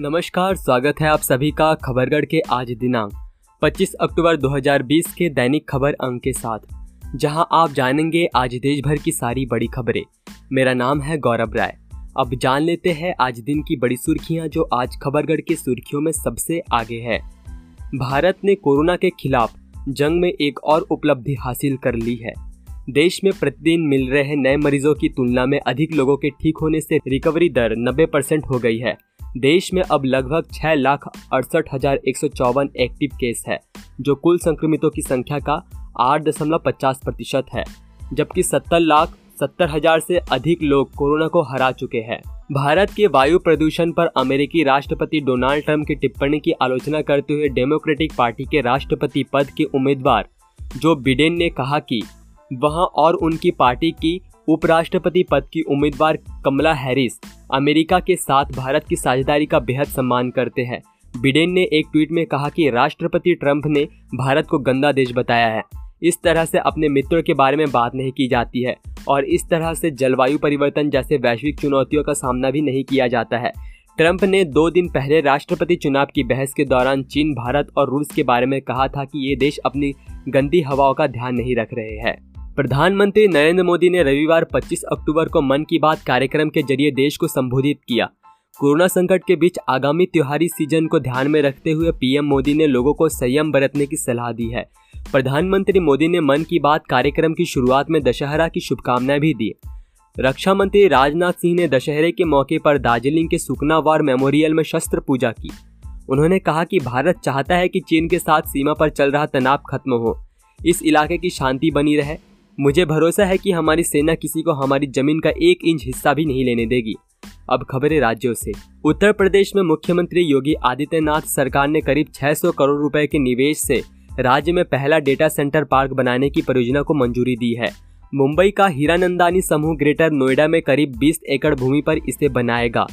नमस्कार, स्वागत है आप सभी का खबरगढ़ के आज दिनांक 25 अक्टूबर 2020 के दैनिक खबर अंक के साथ, जहाँ आप जानेंगे आज देश भर की सारी बड़ी खबरें। मेरा नाम है गौरव राय। अब जान लेते हैं आज दिन की बड़ी सुर्खियाँ जो आज खबरगढ़ की सुर्खियों में सबसे आगे है। भारत ने कोरोना के खिलाफ जंग में एक और उपलब्धि हासिल कर ली है। देश में प्रतिदिन मिल रहे नए मरीजों की तुलना में अधिक लोगों के ठीक होने से रिकवरी दर 90 परसेंट हो गई है। देश में अब लगभग छह लाख अड़सठ हज़ार एक सौ चौवन एक्टिव केस है, जो कुल संक्रमितों की संख्या का आठ दशमलव पचास प्रतिशत है, जबकि सत्तर लाख सत्तर हज़ार से अधिक लोग कोरोना को हरा चुके हैं। भारत के वायु प्रदूषण पर अमेरिकी राष्ट्रपति डोनाल्ड ट्रंप की टिप्पणी की आलोचना करते हुए डेमोक्रेटिक पार्टी के राष्ट्रपति पद के उम्मीदवार जो बिडेन ने कहा कि वहाँ और उनकी पार्टी की उपराष्ट्रपति पद की उम्मीदवार कमला हैरिस अमेरिका के साथ भारत की साझेदारी का बेहद सम्मान करते हैं। बिडेन ने एक ट्वीट में कहा कि राष्ट्रपति ट्रंप ने भारत को गंदा देश बताया है। इस तरह से अपने मित्रों के बारे में बात नहीं की जाती है और इस तरह से जलवायु परिवर्तन जैसे वैश्विक चुनौतियों का सामना भी नहीं किया जाता है। ट्रंप ने दो दिन पहले राष्ट्रपति चुनाव की बहस के दौरान चीन, भारत और रूस के बारे में कहा था कि ये देश अपनी गंदी हवाओं का ध्यान नहीं रख रहे हैं। प्रधानमंत्री नरेंद्र मोदी ने रविवार 25 अक्टूबर को मन की बात कार्यक्रम के ज़रिए देश को संबोधित किया। कोरोना संकट के बीच आगामी त्योहारी सीज़न को ध्यान में रखते हुए पीएम मोदी ने लोगों को संयम बरतने की सलाह दी है। प्रधानमंत्री मोदी ने मन की बात कार्यक्रम की शुरुआत में दशहरा की शुभकामनाएँ भी दी। रक्षा मंत्री राजनाथ सिंह ने दशहरे के मौके पर दार्जिलिंग के सुकना वार मेमोरियल में शस्त्र पूजा की। उन्होंने कहा कि भारत चाहता है कि चीन के साथ सीमा पर चल रहा तनाव खत्म हो। इस इलाके की शांति बनी रहे। मुझे भरोसा है कि हमारी सेना किसी को हमारी ज़मीन का एक इंच हिस्सा भी नहीं लेने देगी। अब खबरें राज्यों से। उत्तर प्रदेश में मुख्यमंत्री योगी आदित्यनाथ सरकार ने करीब 600 करोड़ रुपए के निवेश से राज्य में पहला डेटा सेंटर पार्क बनाने की परियोजना को मंजूरी दी है। मुंबई का हीरानंदानी समूह ग्रेटर नोएडा में करीब 20 एकड़ भूमि पर इसे बनाएगा।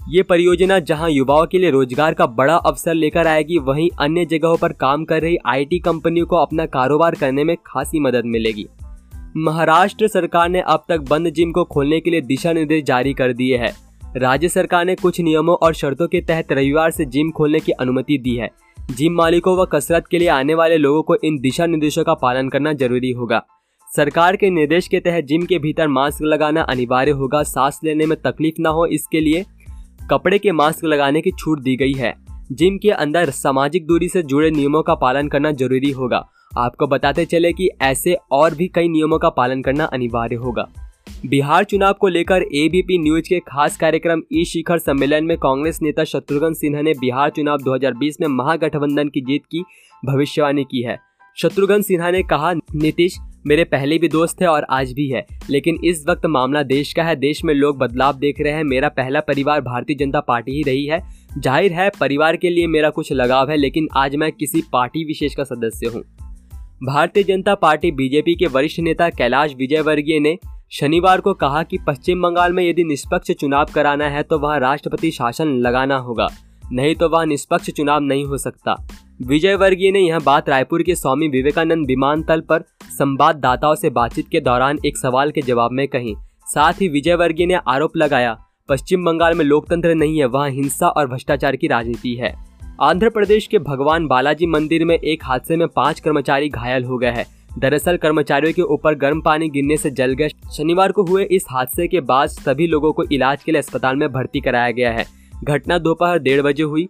ये परियोजना जहाँ युवाओं के लिए रोज़गार का बड़ा अवसर लेकर आएगी, वहीं अन्य जगहों पर काम कर रही आईटी कंपनियों को अपना कारोबार करने में खासी मदद मिलेगी। महाराष्ट्र सरकार ने अब तक बंद जिम को खोलने के लिए दिशा निर्देश जारी कर दिए हैं। राज्य सरकार ने कुछ नियमों और शर्तों के तहत रविवार से जिम खोलने की अनुमति दी है। जिम मालिकों व कसरत के लिए आने वाले लोगों को इन दिशा निर्देशों का पालन करना ज़रूरी होगा। सरकार के निर्देश के तहत जिम के भीतर मास्क लगाना अनिवार्य होगा। सांस लेने में तकलीफ़ न हो, इसके लिए कपड़े के मास्क लगाने की छूट दी गई है। जिम के अंदर सामाजिक दूरी से जुड़े नियमों का पालन करना ज़रूरी होगा। आपको बताते चले कि ऐसे और भी कई नियमों का पालन करना अनिवार्य होगा। बिहार चुनाव को लेकर एबीपी न्यूज़ के खास कार्यक्रम ई शिखर सम्मेलन में कांग्रेस नेता शत्रुघ्न सिन्हा ने बिहार चुनाव 2020 में महागठबंधन की जीत की भविष्यवाणी की है। शत्रुघ्न सिन्हा ने कहा, नीतीश, मेरे पहले भी दोस्त है और आज भी है, लेकिन इस वक्त मामला देश का है, देश में लोग बदलाव देख रहे हैं, मेरा पहला परिवार भारतीय जनता पार्टी ही रही है ज़ाहिर है, परिवार के लिए मेरा कुछ लगाव है, लेकिन आज मैं किसी पार्टी विशेष का सदस्य हूँ। भारतीय जनता पार्टी बीजेपी के वरिष्ठ नेता कैलाश विजयवर्गीय ने शनिवार को कहा कि पश्चिम बंगाल में यदि निष्पक्ष चुनाव कराना है तो वह राष्ट्रपति शासन लगाना होगा, नहीं तो वह निष्पक्ष चुनाव नहीं हो सकता। विजय वर्गीय ने यह बात रायपुर के स्वामी विवेकानंद विमानतल पर संवाददाताओं से बातचीत के दौरान एक सवाल के जवाब में कही। साथ ही विजय वर्गीय ने आरोप लगाया पश्चिम बंगाल में लोकतंत्र नहीं है, वहाँ हिंसा और भ्रष्टाचार की राजनीति है। आंध्र प्रदेश के भगवान बालाजी मंदिर में एक हादसे में पाँच कर्मचारी घायल हो गए हैं। दरअसल कर्मचारियों के ऊपर गर्म पानी गिरने से जल गए शनिवार को हुए इस हादसे के बाद सभी लोगों को इलाज के लिए अस्पताल में भर्ती कराया गया है। घटना दोपहर डेढ़ बजे हुई,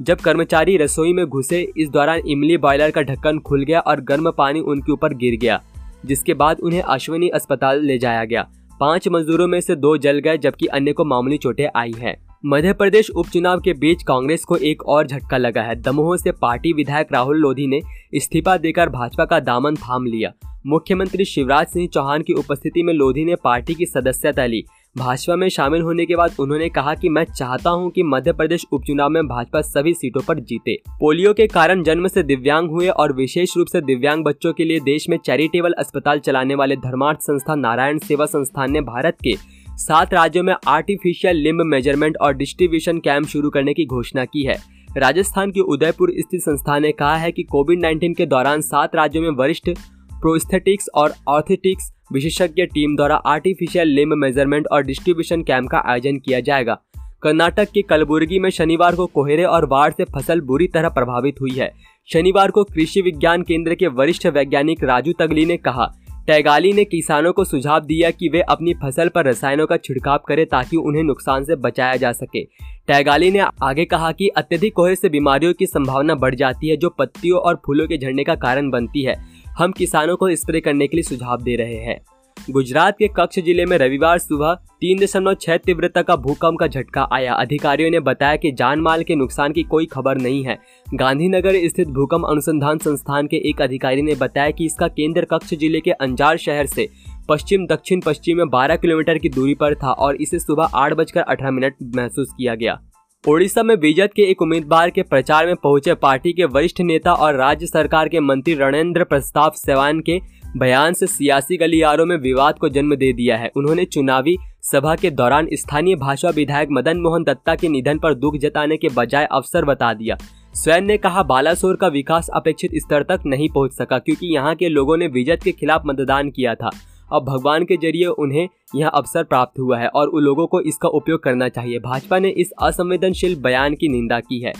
जब कर्मचारी रसोई में घुसे, इस दौरान इमली बॉयलर का ढक्कन खुल गया और गर्म पानी उनके ऊपर गिर गया, जिसके बाद उन्हें अश्विनी अस्पताल ले जाया गया। पाँच मजदूरों में से दो जल गए, जबकि अन्य को मामूली चोटें आई हैं। मध्य प्रदेश उपचुनाव के बीच कांग्रेस को एक और झटका लगा है। दमोह से पार्टी विधायक राहुल लोधी ने इस्तीफा देकर भाजपा का दामन थाम लिया। मुख्यमंत्री शिवराज सिंह चौहान की उपस्थिति में लोधी ने पार्टी की सदस्यता ली। भाजपा में शामिल होने के बाद उन्होंने कहा कि मैं चाहता हूँ कि मध्य प्रदेश उपचुनाव में भाजपा सभी सीटों पर जीते। पोलियो के कारण जन्म से दिव्यांग हुए और विशेष रूप से दिव्यांग बच्चों के लिए देश में चैरिटेबल अस्पताल चलाने वाले धर्मार्थ संस्था नारायण सेवा संस्थान ने भारत के सात राज्यों में आर्टिफिशियल लिम्ब मेज़रमेंट और डिस्ट्रीब्यूशन कैंप शुरू करने की घोषणा की है। राजस्थान के उदयपुर स्थित संस्थान ने कहा है कि कोविड 19 के दौरान सात राज्यों में वरिष्ठ प्रोस्थेटिक्स और ऑर्थेटिक्स विशेषज्ञ टीम द्वारा आर्टिफिशियल लिम्ब मेज़रमेंट और डिस्ट्रीब्यूशन कैंप का आयोजन किया जाएगा। कर्नाटक के कलबुर्गी में शनिवार को कोहरे और बाढ़ से फ़सल बुरी तरह प्रभावित हुई है। शनिवार को कृषि विज्ञान केंद्र के वरिष्ठ वैज्ञानिक राजू तगली ने कहा, टैगाली ने किसानों को सुझाव दिया कि वे अपनी फ़सल पर रसायनों का छिड़काव करें ताकि उन्हें नुकसान से बचाया जा सके। टैगाली ने आगे कहा कि अत्यधिक कोहरे से बीमारियों की संभावना बढ़ जाती है, जो पत्तियों और फूलों के झड़ने का कारण बनती है। हम किसानों को स्प्रे करने के लिए सुझाव दे रहे हैं। गुजरात के कच्छ ज़िले में रविवार सुबह तीन दशमलव छह तीव्रता का भूकंप का झटका आया। अधिकारियों ने बताया कि जान माल के नुकसान की कोई खबर नहीं है। गांधीनगर स्थित भूकंप अनुसंधान संस्थान के एक अधिकारी ने बताया कि इसका केंद्र कच्छ ज़िले के अंजार शहर से पश्चिम दक्षिण पश्चिम में 12 किलोमीटर की दूरी पर था और इसे सुबह आठ बजकर अठारह मिनट महसूस किया गया। ओडिशा में बीजेपी के एक उम्मीदवार के प्रचार में पहुँचे पार्टी के वरिष्ठ नेता और राज्य सरकार के मंत्री रणेंद्र प्रस्ताव सेवान के बयान से सियासी गलियारों में विवाद को जन्म दे दिया है। उन्होंने चुनावी सभा के दौरान स्थानीय भाजपा विधायक मदन मोहन दत्ता के निधन पर दुख जताने के बजाय अवसर बता दिया। स्वयं ने कहा, बालासोर का विकास अपेक्षित स्तर तक नहीं पहुँच सका क्योंकि यहाँ के लोगों ने विजत के खिलाफ मतदान किया था। अब भगवान के ज़रिए उन्हें यह अवसर प्राप्त हुआ है और उन लोगों को इसका उपयोग करना चाहिए। भाजपा ने इस असंवेदनशील बयान की निंदा की है।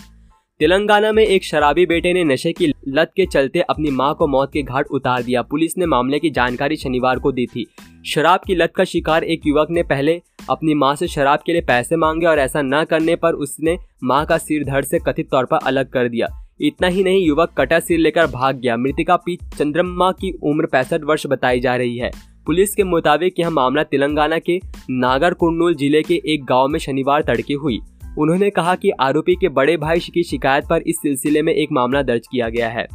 तेलंगाना में एक शराबी बेटे ने नशे की लत के चलते अपनी माँ को मौत के घाट उतार दिया। पुलिस ने मामले की जानकारी शनिवार को दी थी। शराब की लत का शिकार एक युवक ने पहले अपनी माँ से शराब के लिए पैसे मांगे और ऐसा न करने पर उसने माँ का सिर धड़ से कथित तौर पर अलग कर दिया। इतना ही नहीं, युवक कटा सिर लेकर भाग गया। मृतिका पी. चंद्रमा की उम्र पैंसठ वर्ष बताई जा रही है। पुलिस के मुताबिक यह मामला तेलंगाना के नागर ज़िले के एक गाँव में शनिवार तड़के हुई। उन्होंने कहा कि आरोपी के बड़े भाई की शिकायत पर इस सिलसिले में एक मामला दर्ज किया गया है।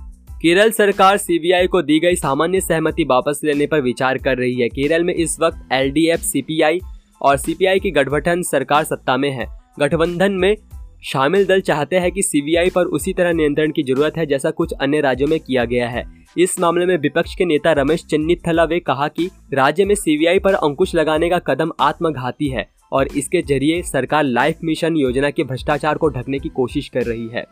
केरल सरकार सीबीआई को दी गई सामान्य सहमति वापस लेने पर विचार कर रही है। केरल में इस वक्त एलडीएफ, सीपीआई और सीपीआई की गठबंधन सरकार सत्ता में है। गठबंधन में शामिल दल चाहते हैं कि सीबीआई पर उसी तरह नियंत्रण की ज़रूरत है जैसा कुछ अन्य राज्यों में किया गया है। इस मामले में विपक्ष के नेता रमेश चन्नीथला वे कहा कि राज्य में सीबीआई पर अंकुश लगाने का कदम आत्मघाती है और इसके ज़रिए सरकार लाइफ मिशन योजना के भ्रष्टाचार को ढकने की कोशिश कर रही है।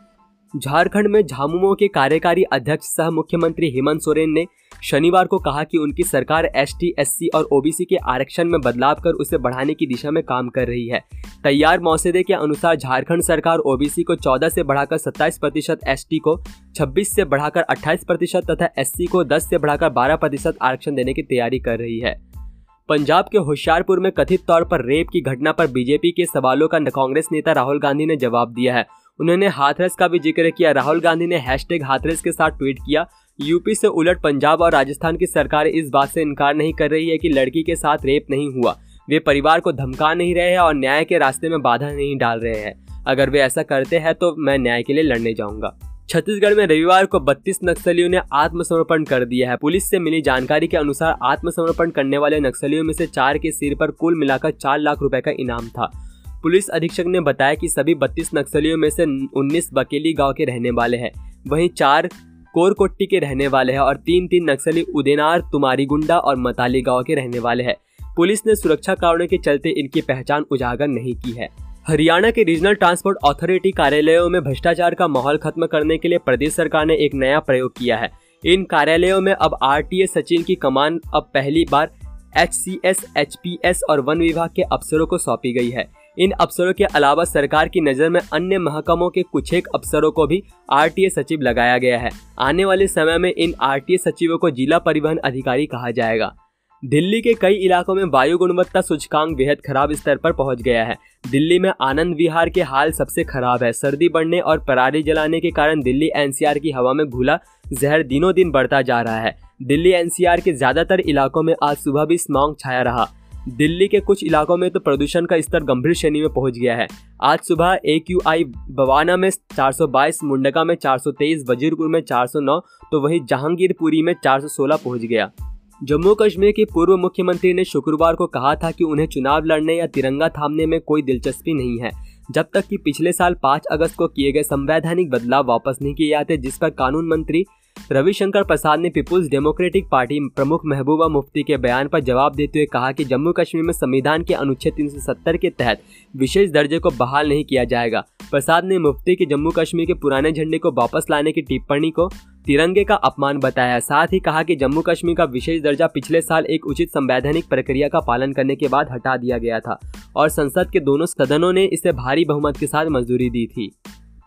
झारखंड में झामुमो के कार्यकारी अध्यक्ष सह मुख्यमंत्री हेमंत सोरेन ने शनिवार को कहा कि उनकी सरकार एस टी और ओबीसी के आरक्षण में बदलाव कर उसे बढ़ाने की दिशा में काम कर रही है। तैयार मौसदे के अनुसार झारखंड सरकार ओबीसी को 14 से बढ़ाकर 27 प्रतिशत, एसटी को 26 से बढ़ाकर 28 प्रतिशत तथा एससी को 10 से बढ़ाकर 12 प्रतिशत आरक्षण देने की तैयारी कर रही है। पंजाब के होशियारपुर में कथित तौर पर रेप की घटना पर बीजेपी के सवालों का कांग्रेस नेता राहुल गांधी ने जवाब दिया है। उन्होंने हाथरस का भी ज़िक्र किया। राहुल गांधी ने हैशटैग हाथरस के साथ ट्वीट किया। यूपी से उलट पंजाब और राजस्थान की सरकार इस बात से इनकार नहीं कर रही है कि लड़की के साथ रेप नहीं हुआ। वे परिवार को धमका नहीं रहे हैं और न्याय के रास्ते में बाधा नहीं डाल रहे हैं। अगर वे ऐसा करते हैं तो मैं न्याय के लिए लड़ने जाऊँगा। छत्तीसगढ़ में रविवार को 32 नक्सलियों ने आत्मसमर्पण कर दिया है। पुलिस से मिली जानकारी के अनुसार आत्मसमर्पण करने वाले नक्सलियों में से चार के सिर पर कुल मिलाकर चार लाख रुपए का इनाम था। पुलिस अधीक्षक ने बताया कि सभी 32 नक्सलियों में से 19 बकेली गाँव के रहने वाले हैं। वहीं चार कोरकोट्टी के रहने वाले हैं और तीन तीन नक्सली उदेनार, तुमारीगुंडा और मताली गाँव के रहने वाले हैं। पुलिस ने सुरक्षा कारणों के चलते इनकी पहचान उजागर नहीं की है। हरियाणा के रीजनल ट्रांसपोर्ट अथॉरिटी कार्यालयों में भ्रष्टाचार का माहौल खत्म करने के लिए प्रदेश सरकार ने एक नया प्रयोग किया है। इन कार्यालयों में अब आरटीए सचिन की कमान अब पहली बार H C S H P S और वन विभाग के अफसरों को सौंपी गई है। इन अफसरों के अलावा सरकार की नज़र में अन्य महकमों के कुछ एक अफसरों को भी आरटीए सचिव लगाया गया है। आने वाले समय में इन आरटीए सचिवों को जिला परिवहन अधिकारी कहा जाएगा। दिल्ली के कई इलाकों में वायु गुणवत्ता सूचकांक बेहद खराब स्तर पर पहुँच गया है। दिल्ली में आनंद विहार के हाल सबसे खराब है। सर्दी बढ़ने और पराली जलाने के कारण दिल्ली एनसीआर की हवा में घुला जहर दिनों दिन बढ़ता जा रहा है। दिल्ली एनसीआर के ज़्यादातर इलाकों में आज सुबह भी स्मॉग छाया रहा। दिल्ली के कुछ इलाकों में तो प्रदूषण का स्तर गंभीर श्रेणी में पहुँच गया है। आज सुबह ए क्यू आई बवाना में 422, मुंडका में 423, वजीरपुर में 409 तो वहीं जहांगीरपुरी में 416 पहुँच गया। जम्मू कश्मीर के पूर्व मुख्यमंत्री ने शुक्रवार को कहा था कि उन्हें चुनाव लड़ने या तिरंगा थामने में कोई दिलचस्पी नहीं है जब तक कि पिछले साल 5 अगस्त को किए गए संवैधानिक बदलाव वापस नहीं किए जाते जिस पर कानून मंत्री रविशंकर प्रसाद ने पीपुल्स डेमोक्रेटिक पार्टी प्रमुख महबूबा मुफ्ती के बयान पर जवाब देते हुए कहा कि जम्मू कश्मीर में संविधान के अनुच्छेद 370 के तहत विशेष दर्जे को बहाल नहीं किया जाएगा। प्रसाद ने मुफ्ती के जम्मू कश्मीर के पुराने झंडे को वापस लाने की टिप्पणी को तिरंगे का अपमान बताया। साथ ही कहा कि जम्मू कश्मीर का विशेष दर्जा पिछले साल एक उचित संवैधानिक प्रक्रिया का पालन करने के बाद हटा दिया गया था और संसद के दोनों सदनों ने इसे भारी बहुमत के साथ मंजूरी दी थी।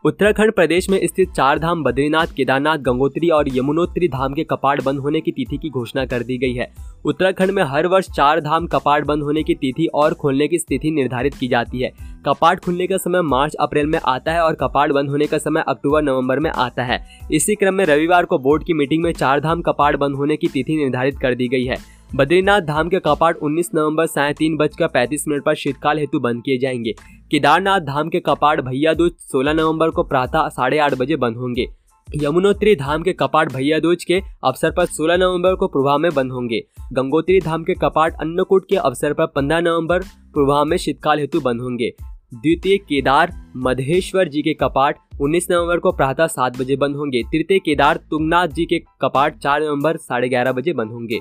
उत्तराखंड प्रदेश में स्थित चार धाम बद्रीनाथ, केदारनाथ, गंगोत्री और यमुनोत्री धाम के कपाट बंद होने की तिथि की घोषणा कर दी गई है। उत्तराखंड में हर वर्ष चार धाम कपाट बंद होने की तिथि और खोलने की स्थिति निर्धारित की जाती है। कपाट खुलने का समय मार्च, अप्रैल में आता है और कपाट बंद होने का समय अक्टूबर, नवंबर में आता है। इसी क्रम में रविवार को बोर्ड की मीटिंग में चार धाम कपाट बंद होने की तिथि निर्धारित कर दी गई है। बद्रीनाथ धाम के कपाट 19 नवंबर साढ़े तीन बजकर पैंतीस मिनट पर शीतकाल हेतु बंद किए जाएँगे। केदारनाथ धाम के कपाट भैया दूज सोलह नवंबर को प्रातः साढ़े आठ बजे बंद होंगे। यमुनोत्री धाम के कपाट भैया दूज के अवसर पर 16 नवंबर को प्रभाव में बंद होंगे। गंगोत्री धाम के कपाट अन्नकूट के अवसर पर 15 नवंबर प्रभाव में शीतकाल हेतु बंद होंगे। द्वितीय केदार मधेश्वर जी के कपाट 19 नवंबर को प्रातः सात बजे बंद होंगे। तृतीय केदार तुंगनाथ जी के कपाट 4 नवंबर साढ़े ग्यारह बजे बंद होंगे।